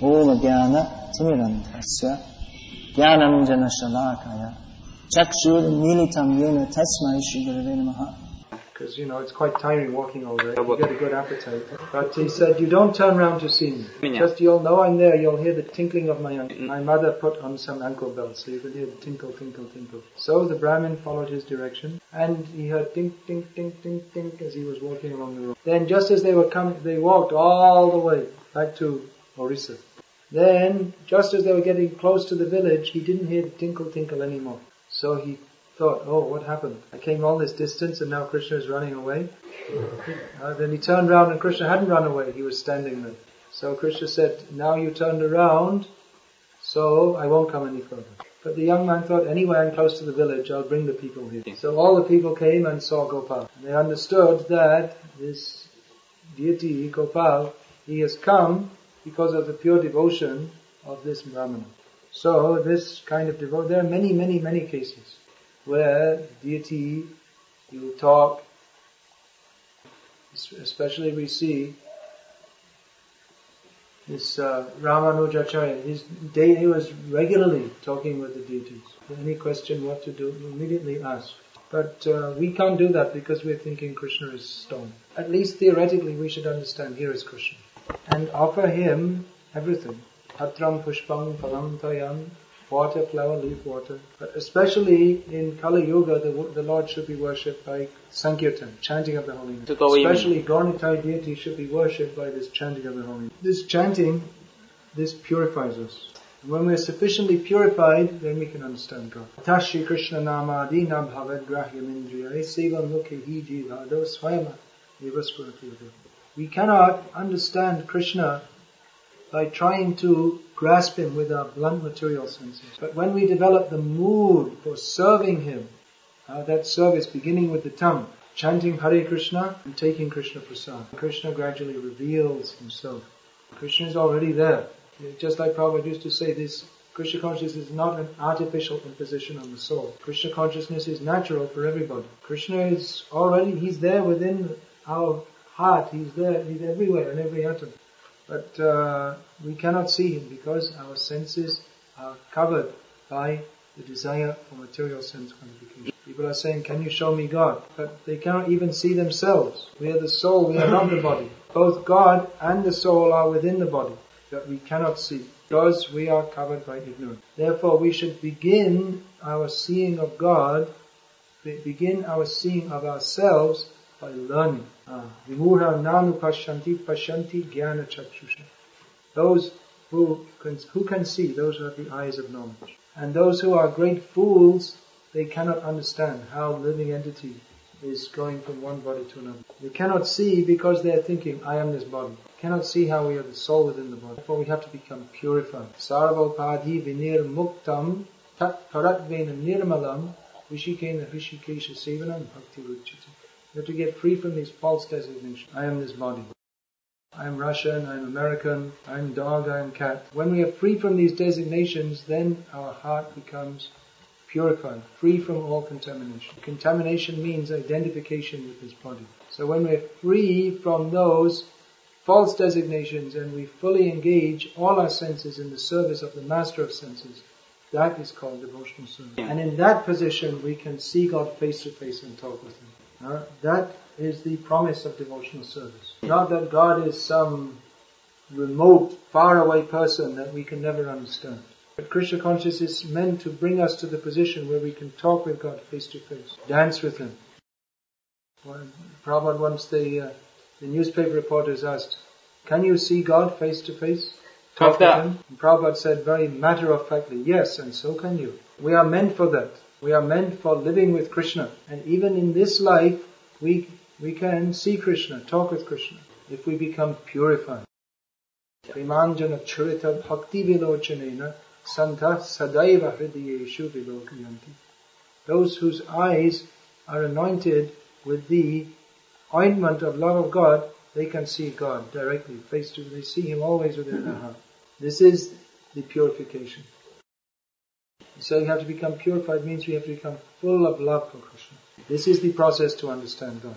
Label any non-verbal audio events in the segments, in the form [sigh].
Om Jnana Timirantasya Jnanam Jana Shalakaya Chakshur Militam Yena Tasmai Shri Namaha because you know it's quite tiring walking all day. You get a good appetite. Mm-hmm. But he said, "You don't turn round to see me. Just you'll know I'm there. You'll hear the tinkling of my ankle. My mother put on some ankle bells, so you could hear the tinkle, tinkle, tinkle." So the Brahmin followed his direction, and he heard tink, tink, tink, tink, tink as he was walking along the road. Then, just as they were coming, they walked all the way back to Orissa. Then, just as they were getting close to the village, he didn't hear the tinkle, tinkle anymore. So he thought, oh, what happened? I came all this distance and now Krishna is running away. [laughs] Uh, then he turned around and Krishna hadn't run away, he was standing there. So Krishna said, now you turned around, so I won't come any further. But the young man thought, anyway, I'm close to the village, I'll bring the people here. So all the people came and saw Gopal. And they understood that this deity, Gopal, he has come because of the pure devotion of this Brahmana. So this kind of devotion, there are many, many, many cases where deity, you talk, especially we see this uh, Ramanujacharya, his day, he was regularly talking with the deities. Any question what to do, immediately ask. But uh, we can't do that because we're thinking Krishna is stone. At least theoretically we should understand here is Krishna. And offer him everything. Patram pushpam phalam tayam water, flower, leaf, water. But especially in Kali Yuga, the, the Lord should be worshipped by Sankirtan, chanting of the holy name. Especially Gaurnitai deity should be worshipped by this chanting of the holy name. This chanting, this purifies us. And when we're sufficiently purified, then we can understand God. Tashi Krishna Namadi Nabhavad Grahyamindriya Sevam Mukhi Jivado Swayama We cannot understand Krishna by trying to grasp Him with our blunt material senses. But when we develop the mood for serving Him, uh, that service beginning with the tongue, chanting Hare Krishna and taking Krishna Prasad, Krishna gradually reveals Himself. Krishna is already there. Just like Prabhupada used to say, this Krishna consciousness is not an artificial imposition on the soul. Krishna consciousness is natural for everybody. Krishna is already, He's there within our heart. He's there, He's everywhere in every atom. But uh, we cannot see Him because our senses are covered by the desire for material sense gratification. People are saying, can you show me God? But they cannot even see themselves. We are the soul, we are not the body. Both God and the soul are within the body, but we cannot see because we are covered by ignorance. Therefore we should begin our seeing of God, begin our seeing of ourselves by learning. Ah, Vimura nanu pashanti pashanti jnana chakshusha. Those who can, who can see, those who have the eyes of knowledge. And those who are great fools, they cannot understand how living entity is going from one body to another. They cannot see because they are thinking, I am this body. They cannot see how we are the soul within the body. Therefore we have to become purified. Sarvapadi vinir muktam tat nirmalam vishikena rishikesha sevanam bhakti ruchita. Have to get free from these false designations. I am this body. I am Russian, I am American, I am dog, I am cat. When we are free from these designations, then our heart becomes purified, free from all contamination. Contamination means identification with this body. So when we're free from those false designations and we fully engage all our senses in the service of the master of senses, that is called devotional service. And in that position we can see God face to face and talk with Him. Uh, that is the promise of devotional service. Not that God is some remote, faraway person that we can never understand. But Krishna consciousness is meant to bring us to the position where we can talk with God face to face, dance with Him. Well, Prabhupada once the, uh, the newspaper reporters asked, can you see God face to face? Talk with Him? And Prabhupada said very matter of factly, yes, and so can you. We are meant for that. We are meant for living with Krishna. And even in this life, we, we can see Krishna, talk with Krishna, if we become purified. Primanjana churita bhakti vilochanena santa sadaiva hridayeshu vilokayanti. Those whose eyes are anointed with the ointment of love of God, they can see God directly, face to, face. they see Him always within their heart. This is the purification. So you have to become purified means we have to become full of love for Krishna. This is the process to understand God.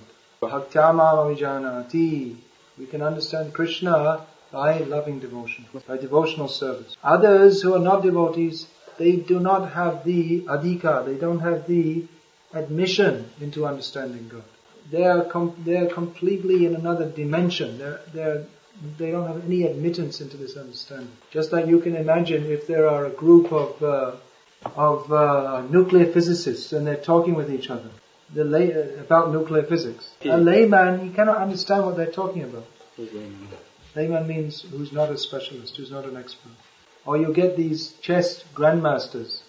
We can understand Krishna by loving devotion, by devotional service. Others who are not devotees, they do not have the adhika, they don't have the admission into understanding God. They are, com- they are completely in another dimension. They're, they're, they don't have any admittance into this understanding. Just like you can imagine if there are a group of, uh, of uh, nuclear physicists and they're talking with each other the lay, uh, about nuclear physics. A layman, he cannot understand what they're talking about. Layman means who's not a specialist, who's not an expert. Or you get these chess grandmasters.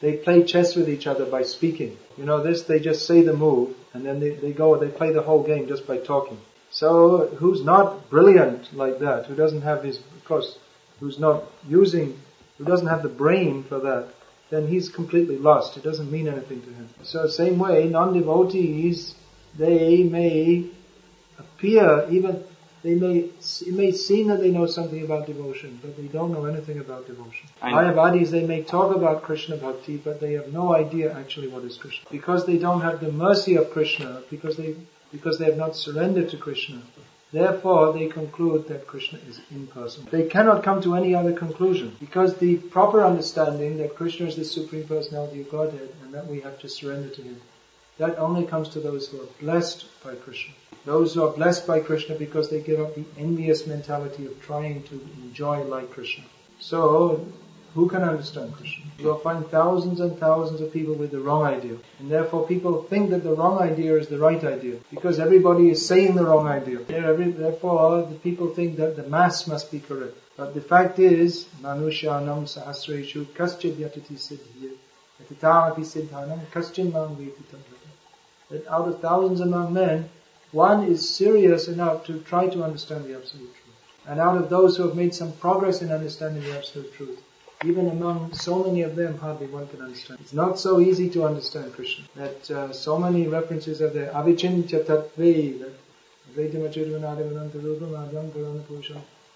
They play chess with each other by speaking. You know this, they just say the move, and then they, they go, they play the whole game just by talking. So, who's not brilliant like that, who doesn't have his, of course, who's not using, who doesn't have the brain for that, then he's completely lost. It doesn't mean anything to him. So same way, non-devotees, they may appear, even, they may, it may seem that they know something about devotion, but they don't know anything about devotion. Mayavadis, they may talk about Krishna bhakti, but they have no idea actually what is Krishna. Because they don't have the mercy of Krishna, because they, because they have not surrendered to Krishna, Therefore, they conclude that Krishna is impersonal. They cannot come to any other conclusion because the proper understanding that Krishna is the Supreme Personality of Godhead and that we have to surrender to Him, that only comes to those who are blessed by Krishna. Those who are blessed by Krishna because they give up the envious mentality of trying to enjoy like Krishna. So, who can understand Krishna? You'll find thousands and thousands of people with the wrong idea. And therefore people think that the wrong idea is the right idea. Because everybody is saying the wrong idea. Therefore the people think that the mass must be correct. But the fact is, Manushyanam sahasreshu kaschid yatati. Yatitamapi siddhanam kaschin That out of thousands among men, one is serious enough to try to understand the Absolute Truth. And out of those who have made some progress in understanding the Absolute Truth, even among so many of them, hardly one can understand. It's not so easy to understand Krishna. That uh, so many references are there. Avichintya tattve,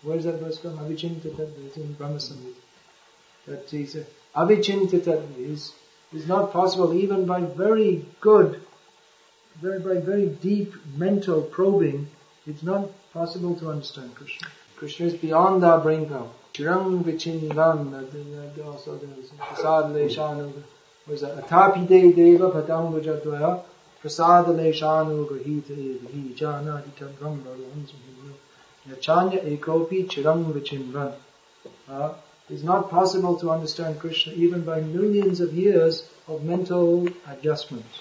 Where's that verse from? It's in Brahma Samhita. That Avichintya tattve is, is not possible even by very good, very, by very deep mental probing. It's not possible to understand Krishna. Krishna is beyond our brain power. Yachanya ekopi chiram it's not possible to understand Krishna even by millions of years of mental adjustments.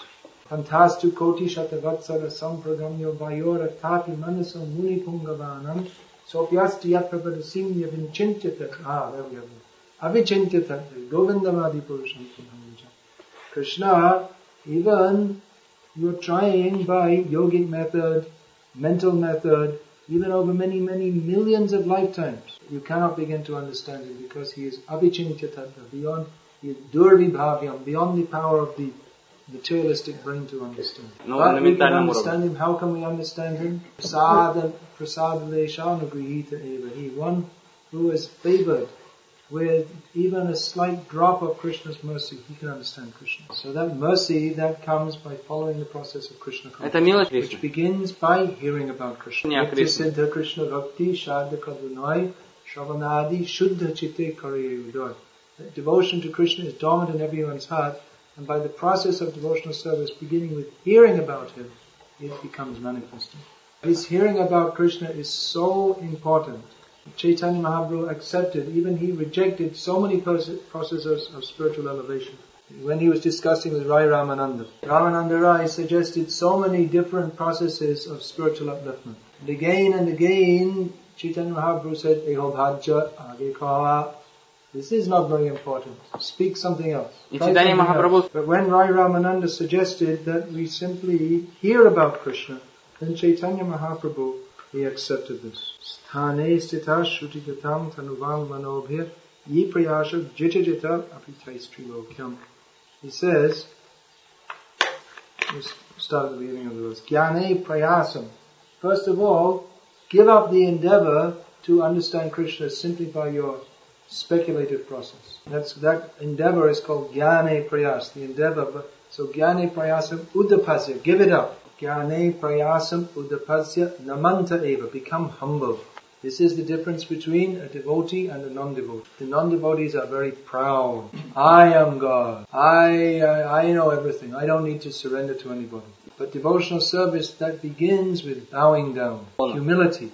Panthastu koti shatavatsara sampragamyo vayora tapi manaso munipungavanan Sopyasti we have it. Avichintyata. Govindamadi Purusham Krishna, even you're trying by yogic method, mental method, even over many, many millions of lifetimes, you cannot begin to understand him because he is avichintyata, beyond, he is durvibhavyam, beyond the power of the materialistic brain to understand. No, but we can understand him. How can we understand him? Prasad, prasad eva. He, one who is favored with even a slight drop of Krishna's mercy, he can understand Krishna. So that mercy that comes by following the process of Krishna consciousness, which begins by hearing about Krishna. Siddha Krishna Bhakti Shadha Kadunai Shravanadi Shuddha Chitte Karya Devotion to Krishna is dormant in everyone's heart and by the process of devotional service, beginning with hearing about Him, it becomes manifested. This hearing about Krishna is so important. Chaitanya Mahaprabhu accepted, even he rejected so many processes of spiritual elevation. When he was discussing with Rai Ramananda, Ramananda Rai suggested so many different processes of spiritual upliftment. And again and again, Chaitanya Mahaprabhu said, Eho bhajya age kaha this is not very important. Speak something else. But when Rai Ramananda suggested that we simply hear about Krishna, then Chaitanya Mahaprabhu, he accepted this. Sthane stita shrutigatam tanuvam manobhir prayasha apitaistrilokyam. He says, let's start at the beginning of the verse. Jnane prayasam. First of all, give up the endeavor to understand Krishna simply by your speculative process. That's, that endeavor is called jnane prayas, the endeavor. So jnane prayasam udapasya, give it up. Jnane prayasam udapasya namanta eva, become humble. This is the difference between a devotee and a non-devotee. The non-devotees are very proud. I am God. I, I, I know everything. I don't need to surrender to anybody. But devotional service that begins with bowing down, humility,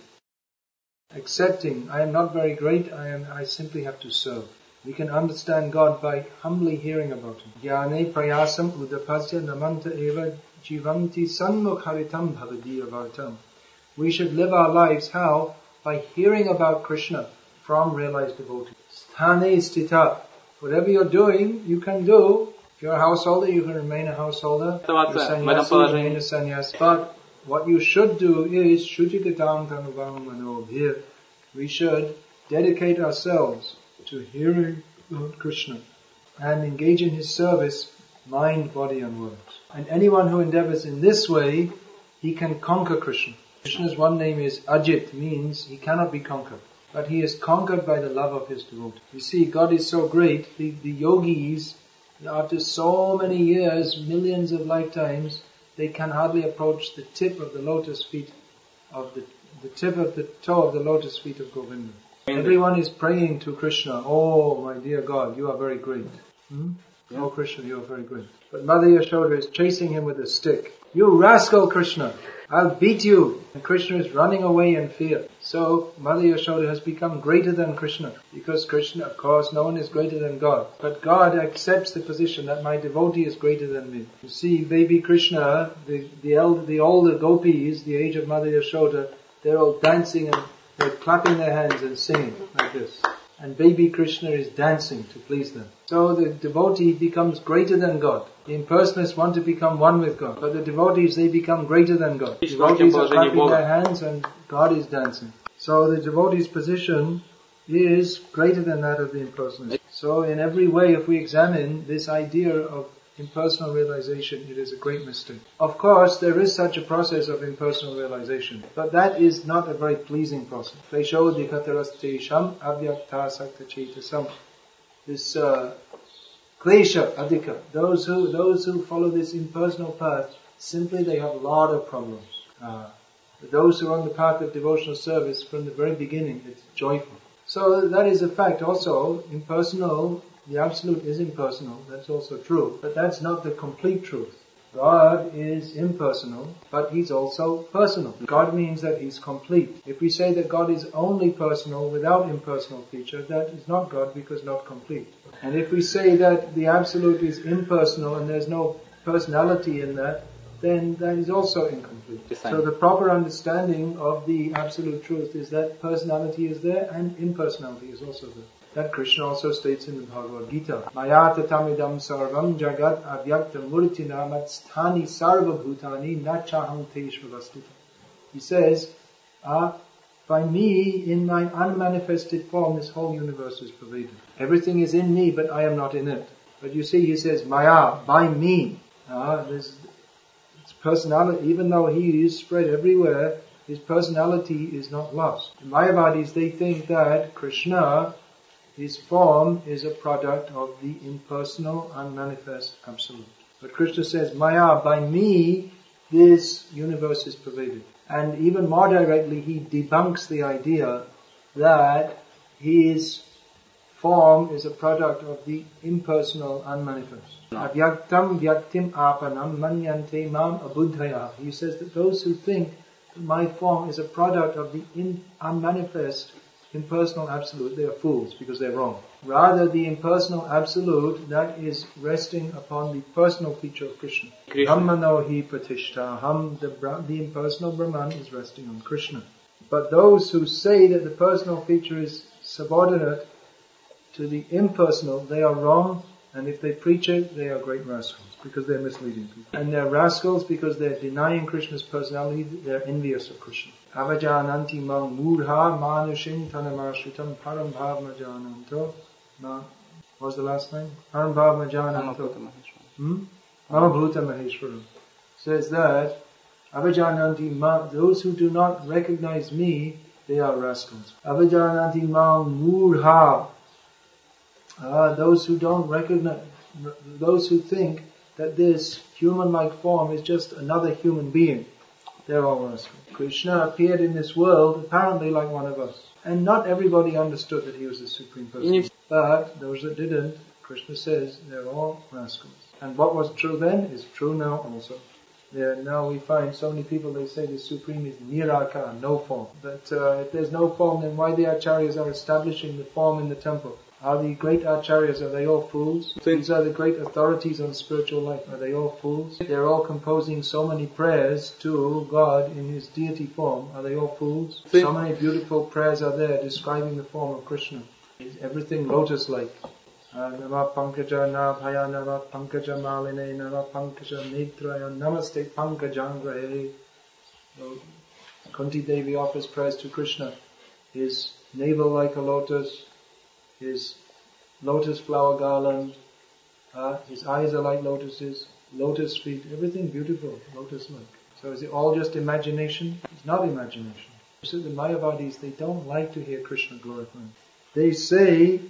accepting, I am not very great, I am, I simply have to serve. We can understand God by humbly hearing about Him. Jnane prayasam udapasya namanta eva jivanti sanmukharitam bhavadiyavartam. We should live our lives how? By hearing about Krishna from realized devotees. Sthane stita. Whatever you're doing, you can do. If you're a householder, you can remain a householder. You're sannyasi, remain a sannyasi. But what you should do is shujigatam tanuvam manobhir. We should dedicate ourselves to hearing Lord Krishna and engage in his service, mind, body and words. And anyone who endeavors in this way, he can conquer Krishna. Krishna's one name is Ajit, means he cannot be conquered. But he is conquered by the love of his devotee. You see, God is so great, the, the yogis, after so many years, millions of lifetimes, they can hardly approach the tip of the lotus feet of the, the tip of the toe of the lotus feet of Govinda. Everyone is praying to Krishna, oh my dear God, you are very great. Hmm? Oh Krishna, you are very great. But Mother Yashoda is chasing him with a stick. You rascal Krishna, I'll beat you. And Krishna is running away in fear. So Mother Yashoda has become greater than Krishna. Because Krishna, of course, no one is greater than God. But God accepts the position that my devotee is greater than me. You see, baby Krishna, the, the, elder, the older gopis, the age of Mother Yashoda, they're all dancing and they're clapping their hands and singing like this. And baby Krishna is dancing to please them. So the devotee becomes greater than God. The impersonalists want to become one with God. But the devotees, they become greater than God. The Devotees are clapping their hands and God is dancing. So the devotee's position is greater than that of the impersonalist. So in every way, if we examine this idea of impersonal realization, it is a great mistake. Of course, there is such a process of impersonal realization, but that is not a very pleasing process. This uh, klesha adhika, those who those who follow this impersonal path, simply they have a lot of problems. Uh, those who are on the path of devotional service from the very beginning, it's joyful. So that is a fact also, impersonal the Absolute is impersonal, that's also true, but that's not the complete truth. God is impersonal, but He's also personal. God means that He's complete. If we say that God is only personal without impersonal feature, that is not God because not complete. And if we say that the Absolute is impersonal and there's no personality in that, then that is also incomplete. So the proper understanding of the Absolute Truth is that personality is there and impersonality is also there. That Krishna also states in the Bhagavad Gita. Maya tatamidam sarvam jagat avyakta murtina matsthani sarva bhutani nachaham teshvavastita. He says, ah, by me, in my unmanifested form, this whole universe is pervaded. Everything is in me, but I am not in it. But you see, he says, Maya, by me. Ah, this, personality, even though he is spread everywhere, his personality is not lost. The Mayavadis, they think that Krishna his form is a product of the impersonal, unmanifest absolute. But Krishna says, Maya, by me, this universe is pervaded. And even more directly, he debunks the idea that his form is a product of the impersonal, unmanifest. Avyaktam vyaktim apanam manyante mam abudhaya. He says that those who think that my form is a product of the in, unmanifest impersonal absolute, they are fools because they're wrong. Rather, the impersonal absolute, that is resting upon the personal feature of Krishna. Brahmano hi pratishtaham, the, the impersonal Brahman is resting on Krishna. But those who say that the personal feature is subordinate to the impersonal, they are wrong, and if they preach it, they are great rascals because they're misleading people. And they're rascals because they're denying Krishna's personality, they're envious of Krishna. Avajananti mang mudha manushin tanamashritam param bhavmajananto. What was the last name? Param bhavmajananto. Hmm? Mamabhuta Maheshwaram. Says that Avajananti ma, those who do not recognize me, they are rascals. Avajananti mang mudha. Uh, those who don't recognize, those who think that this human-like form is just another human being. Therefore, Krishna appeared in this world apparently like one of us. And not everybody understood that he was the Supreme Person. But those that didn't, Krishna says, they're all rascals. And what was true then is true now also. There, now we find so many people they say the Supreme is niraka, no form. But uh, if there's no form, then why the acharyas are establishing the form in the temple? Are the great Acharyas, are they all fools? These are the great authorities on spiritual life, are they all fools? They're all composing so many prayers to God in His deity form, are they all fools? So many beautiful prayers are there describing the form of Krishna. Is everything lotus-like. Uh, Nama Pankaja Nabhaya Nama Pankaja Maline Nama Pankaja Namaste Pankajangrahe. Kunti Devi offers prayers to Krishna. His navel like a lotus, his lotus flower garland, uh, his eyes are like lotuses, lotus feet, everything beautiful, lotus-like. So is it all just imagination? It's not imagination. So the Mayavadis, they don't like to hear Krishna glorified. They say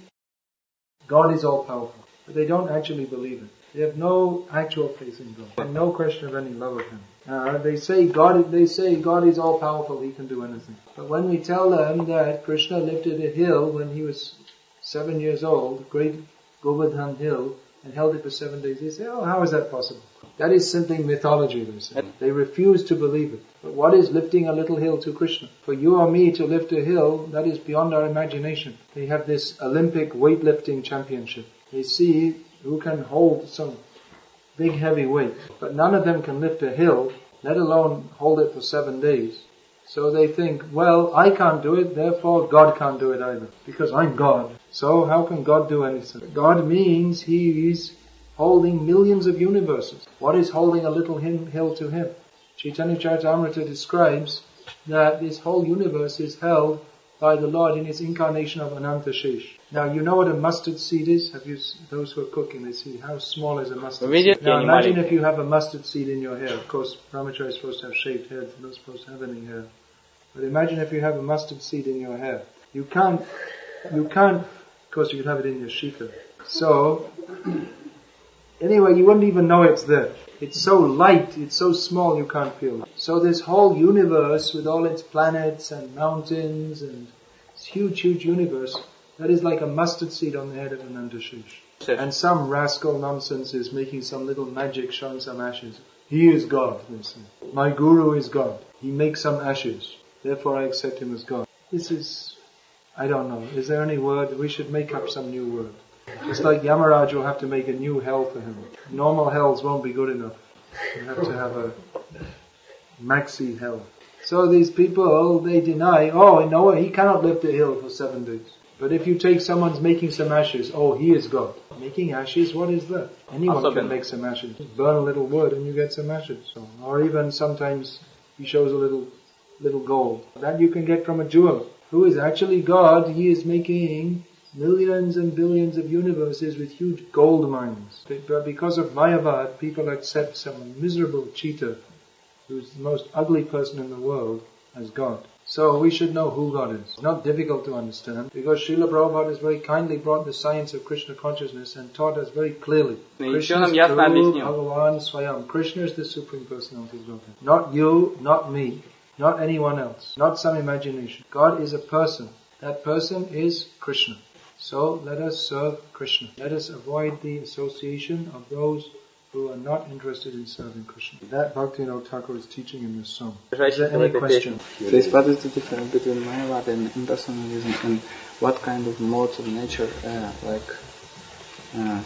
God is all powerful, but they don't actually believe it. They have no actual faith in God and no question of any love of Him. Uh, they say God, they say God is all powerful, He can do anything. But when we tell them that Krishna lived lifted a hill when he was seven years old, great Govardhan hill, and held it for seven days, they say, oh, how is that possible? That is simply mythology, they say. Mm. They refuse to believe it. But what is lifting a little hill to Krishna? For you or me to lift a hill, that is beyond our imagination. They have this Olympic weightlifting championship. They see who can hold some big heavy weight. But none of them can lift a hill, let alone hold it for seven days. So they think, well, I can't do it, therefore God can't do it either, because I'm God. So how can God do anything? God means He is holding millions of universes. What is holding a little hill to Him? Chaitanya Charitamrita describes that this whole universe is held by the Lord in His incarnation of Anantashish. Now, you know what a mustard seed is? Have you, those who are cooking, they see how small is a mustard seed. Now, imagine if you have a mustard seed in your hair. Of course, Brahmacharya is supposed to have shaved heads, they're not supposed to have any hair. But imagine if you have a mustard seed in your hair. You can't, you can't, of course you can have it in your shika. So, anyway, you wouldn't even know it's there. It's so light, it's so small you can't feel it. So this whole universe with all its planets and mountains and this huge, huge universe, that is like a mustard seed on the head of Anandashish. And some rascal nonsense is making some little magic showing some ashes. He is God, they say. My guru is God. He makes some ashes. Therefore I accept him as God. This is, I don't know, is there any word? We should make up some new word. It's like Yamaraj will have to make a new hell for him. Normal hells won't be good enough. You have to have a maxi hell. So these people, oh, they deny, oh, no, he cannot lift the hill for seven days. But if you take someone's making some ashes, oh, he is God. Making ashes, what is that? Anyone can make some ashes. Burn a little wood and you get some ashes. So, or even sometimes he shows a little little gold that you can get from a jewel. Who is actually God, he is making millions and billions of universes with huge gold mines. But because of Mayavad, people accept some miserable cheater, who's the most ugly person in the world, as God. So we should know who God is. It's not difficult to understand because Srila Prabhupada has very kindly brought the science of Krishna consciousness and taught us very clearly. Krishna is Bhagavan Swayam. Krishna is the Supreme Personality of Godhead. Not you, not me not anyone else, not some imagination. God is a person. That person is Krishna. So let us serve Krishna. Let us avoid the association of those who are not interested in serving Krishna. That Bhakti Thakur is teaching in this song. Is there any question? Please, what is the difference between Mayavad and impersonalism and what kind of modes of nature, uh, like, uh.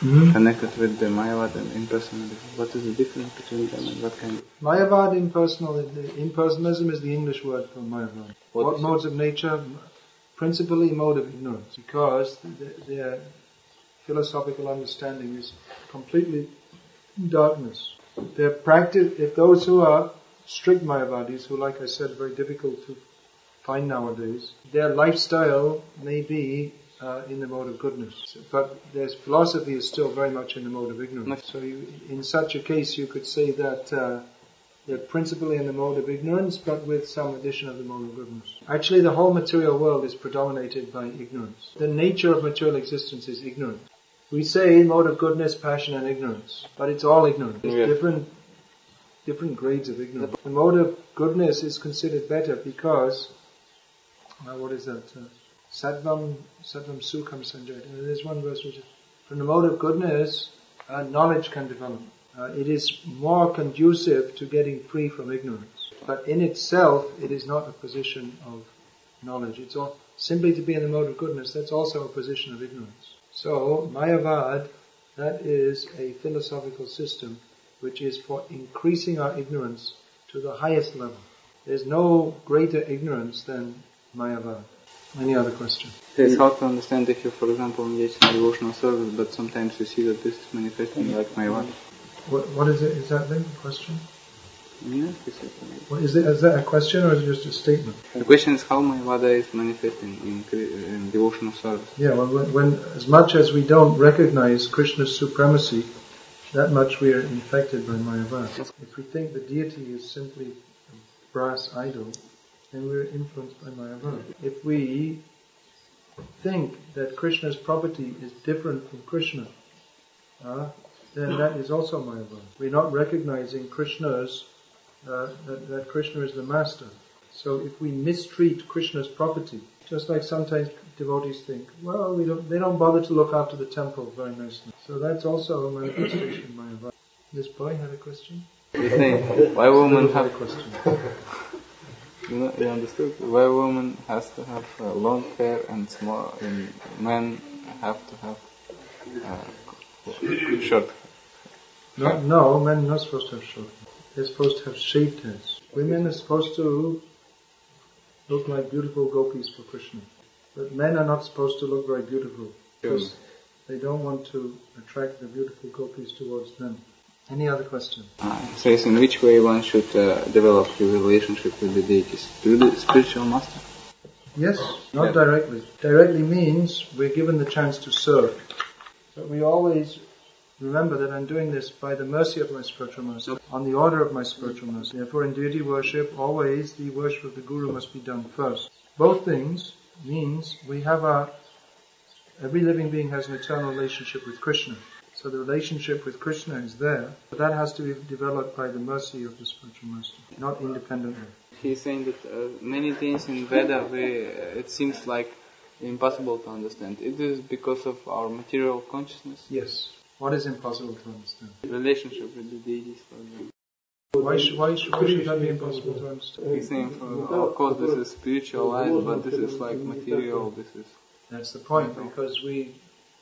Hmm? connected with the Mayavad and impersonalism? What is the difference between them and what kind of Mayavad impersonal, the impersonalism is the English word for Mayavad. What What, is it? modes of nature? Principally mode of ignorance, because th- their philosophical understanding is completely darkness. Their practice, if those who are strict Mayavadis, who like I said, are very difficult to find nowadays, their lifestyle may be uh, in the mode of goodness, but their philosophy is still very much in the mode of ignorance. So you, in such a case, you could say that uh, they're principally in the mode of ignorance, but with some addition of the mode of goodness. Actually, the whole material world is predominated by ignorance. The nature of material existence is ignorance. We say mode of goodness, passion, and ignorance, but it's all ignorance. It's Yeah. different different grades of ignorance. The mode of goodness is considered better because, uh, what is that? Uh, Sattvam, Sattvam Sukham Sanjayat. And there's one verse which is, from the mode of goodness, uh, knowledge can develop. Uh, it is more conducive to getting free from ignorance. But in itself, it is not a position of knowledge. It's all, simply to be in the mode of goodness, that's also a position of ignorance. So, Mayavad, that is a philosophical system which is for increasing our ignorance to the highest level. There's no greater ignorance than Mayavad. Any other question? It's hard to understand if you, for example, engage in devotional service, but sometimes you see that this is manifesting like my one. What, what is it? Is that the question? Yeah, he. What is, it, is that a question or is it just a statement? The question is how Mayavada is manifesting in, in devotional service. Yeah, well, when, when as much as we don't recognize Krishna's supremacy, that much we are infected by Mayavad. If we think the deity is simply a brass idol, then we're influenced by Mayavad. If we think that Krishna's property is different from Krishna, uh, then that is also Mayavad. We're not recognizing Krishna's, uh, that, that Krishna is the master. So if we mistreat Krishna's property, just like sometimes devotees think, well, we don't, they don't bother to look after the temple very nicely. So that's also a manifestation of Mayavad. This boy had a question? He's saying why women Had a question. [laughs] you, know, you understood why women has to have uh, long hair and small and men have to have uh, short. No, no, men are not supposed to have short hair. They're supposed to have shaved heads. Women are supposed to look like beautiful gopis for Krishna. But men are not supposed to look very beautiful because they don't want to attract the beautiful gopis towards them. Any other question? Uh, says in which way one should uh, develop your relationship with the deities through the spiritual master. Yes, not Yeah. directly. Directly means we're given the chance to serve. But we always remember that I'm doing this by the mercy of my spiritual master, on the order of my spiritual master. Therefore, in deity worship, always the worship of the Guru must be done first. Both things means we have a, every living being has an eternal relationship with Krishna. So the relationship with Krishna is there, but that has to be developed by the mercy of the spiritual master, not independently. He's saying that uh, many things in Veda, we, uh, it seems like impossible to understand. It is because of our material consciousness, Yes. What is impossible to understand? relationship with the deities. For example. Why should, why should, why should that be impossible to understand? He's saying, for, of course, this is spiritual life, but this is like material. This is That's the point, because we,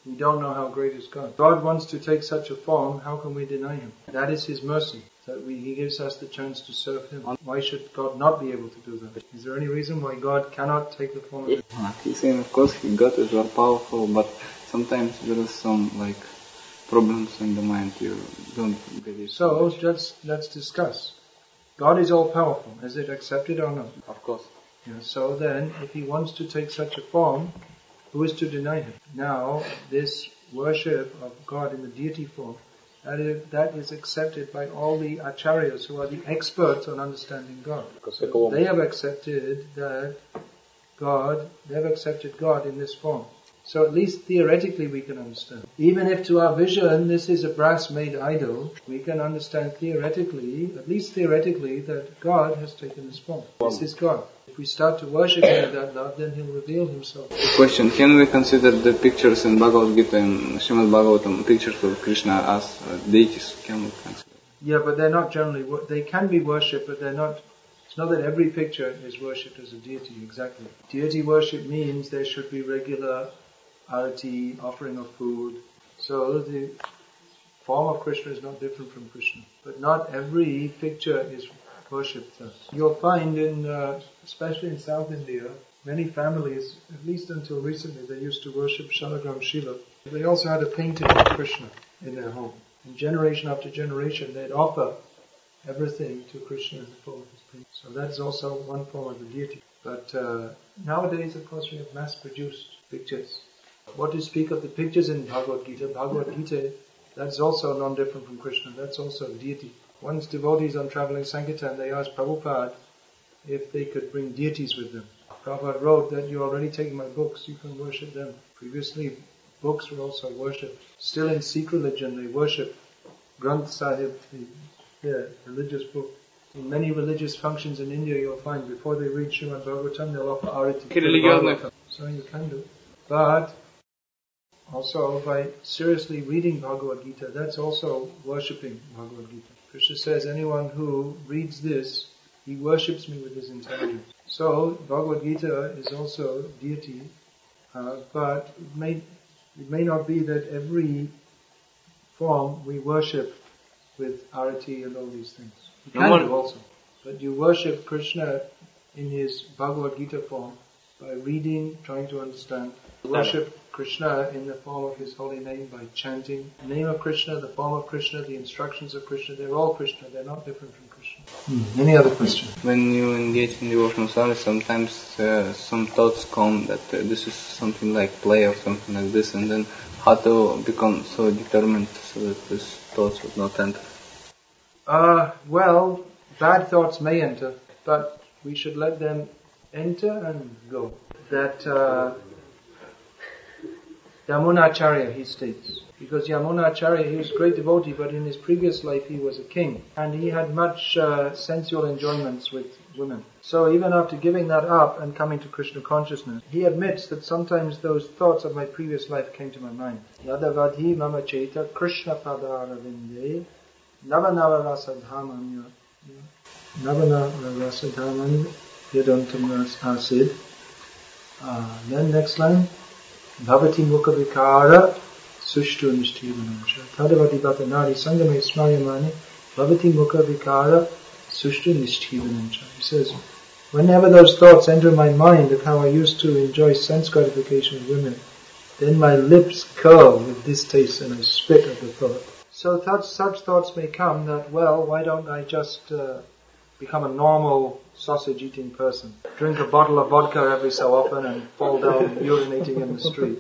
we don't know how great is God. God wants to take such a form, how can we deny Him? That is His mercy, that we, He gives us the chance to serve Him. Why should God not be able to do that? Is there any reason why God cannot take the form of a Uh, He's saying, of course, God is very powerful, but sometimes there is some like problems in the mind. You don't believe. So, let's, let's discuss. God is all powerful. Is it accepted or not? of course. Yeah, so then, if he wants to take such a form, who is to deny him? Now, this worship of God in the deity form, that is, that is accepted by all the acharyas who are the experts on understanding God. So they have accepted that God, they have accepted God in this form. So at least theoretically we can understand. Even if to our vision this is a brass made idol, we can understand theoretically, at least theoretically, that God has taken this form. This is God. If we start to worship Him with that love, then He'll reveal Himself. Question: Can we consider the pictures in Bhagavad Gita and Srimad Bhagavatam pictures of Krishna as uh, deities? Can we consider? Yeah, but they're not generally, they can be worshipped, but they're not, it's not that every picture is worshipped as a deity, exactly. Deity worship means there should be regular arati, offering of food. So the form of Krishna is not different from Krishna. But not every picture is worshipped thus. You'll find in, uh, especially in South India, many families, at least until recently, they used to worship Shalagram Shila. They also had a painting of Krishna in their home. And generation after generation, they'd offer everything to Krishna in the form of his painting. So that is also one form of the deity. But uh, nowadays, of course, we have mass-produced pictures. What do you speak of the pictures in Bhagavad Gita? Bhagavad Gita, that's also non-different from Krishna. That's also a deity. Once devotees on traveling Sankirtan, they asked Prabhupada if they could bring deities with them. Prabhupada wrote that you're already taking my books, you can worship them. Previously, books were also worshipped. Still in Sikh religion, they worship Granth Sahib, the, religious book. In many religious functions in India, you'll find before they read Srimad Bhagavatam, they'll offer arati. So you can do. But also by seriously reading Bhagavad Gita, that's also worshipping Bhagavad Gita. Krishna says anyone who reads this he worships me with his intelligence. So Bhagavad Gita is also deity, uh, but it may it may not be that every form we worship with arati and all these things. You No can more- do also, but you worship Krishna in his Bhagavad Gita form by reading, trying to understand. Worship Krishna in the form of his holy name by chanting. The name of Krishna, the form of Krishna, the instructions of Krishna, they're all Krishna, they're not different from Krishna. Any other question? When you engage in devotional service, sometimes uh, some thoughts come that uh, this is something like play or something like this, and then how to become so determined so that these thoughts would not enter. Uh, well, bad thoughts may enter, but we should let them enter and go. That uh, Yamunacharya, he states, because Yamuna Yamunacharya, he was a great devotee, but in his previous life he was a king, and he had much uh, sensual enjoyments with women. So even after giving that up and coming to Krishna consciousness, he admits that sometimes those thoughts of my previous life came to my mind. Yadavadhi mama cheta Krishna padaravinde Nava Nava Rasadhamanya. Nava Nava Rasadhamanya Yadantam Ras. Uh, then next line. Bhavati Mukha Vikara Nishtivanamcha. Tadavati Bhatanari Sangame Smayamani Bhavati Mukha Sushtu Nishtivanamcha. He says, whenever those thoughts enter my mind of how I used to enjoy sense gratification with women, then my lips curl with distaste and I spit at the thought. So such thoughts may come that, well, why don't I just uh, become a normal sausage eating person? Drink a bottle of vodka every so often and fall down urinating in the street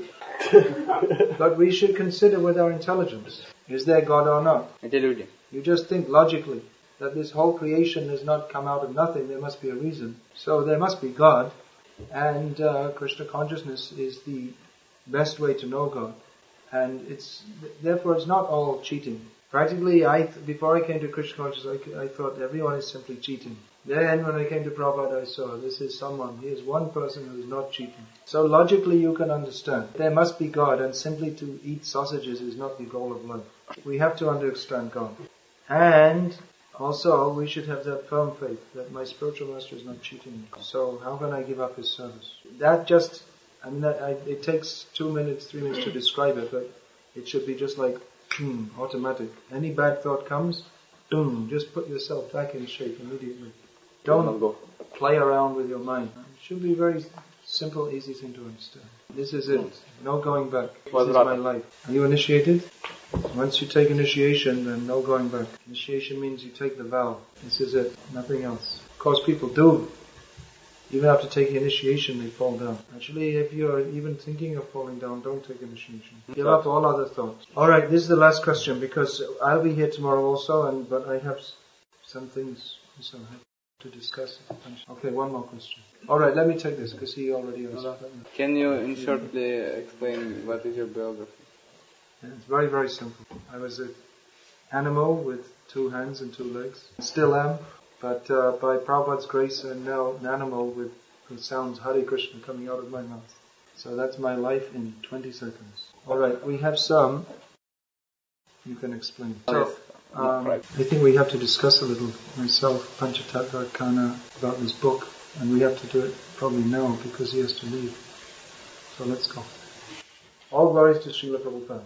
but we should consider with our intelligence, is there God or not? You just think logically that this whole creation has not come out of nothing, there must be a reason. So there must be God, and uh, Krishna consciousness is the best way to know God. And it's, therefore it's not all cheating. Practically, I, before I came to Krishna consciousness, I, I thought everyone is simply cheating. Then when I came to Prabhupada, I saw this is someone, he is one person who is not cheating. So logically you can understand. There must be God and simply to eat sausages is not the goal of life. We have to understand God. And also we should have that firm faith that my spiritual master is not cheating me. So how can I give up his service? That just, I mean, I, it takes two minutes, three minutes to describe it, but it should be just like, hmm, automatic. Any bad thought comes, boom, just put yourself back in shape immediately. Don't play around with your mind. It should be a very simple, easy thing to understand. This is it. No going back. This is my life. Are you initiated? Once you take initiation, then no going back. Initiation means you take the vow. This is it. Nothing else. Of course, people do. Even after taking initiation, they fall down. Actually, if you're even thinking of falling down, don't take initiation. Give up all other thoughts. Alright, this is the last question because I'll be here tomorrow also, and but I have some things have to discuss. Okay, one more question. Alright, let me take this because he already asked. Can you in shortly explain what is your biography? And It's very, very simple. I was an animal with two hands and two legs. Still am, but uh, by Prabhupada's grace I'm now an animal with who sounds Hare Krishna coming out of my mouth. So that's my life in 20 seconds. Alright, we have some. You can explain. So, um, I think we have to discuss a little, myself, Panchatattva Kana, about this book, and we have to do it probably now because he has to leave. So let's go. All glories to Srila Prabhupada.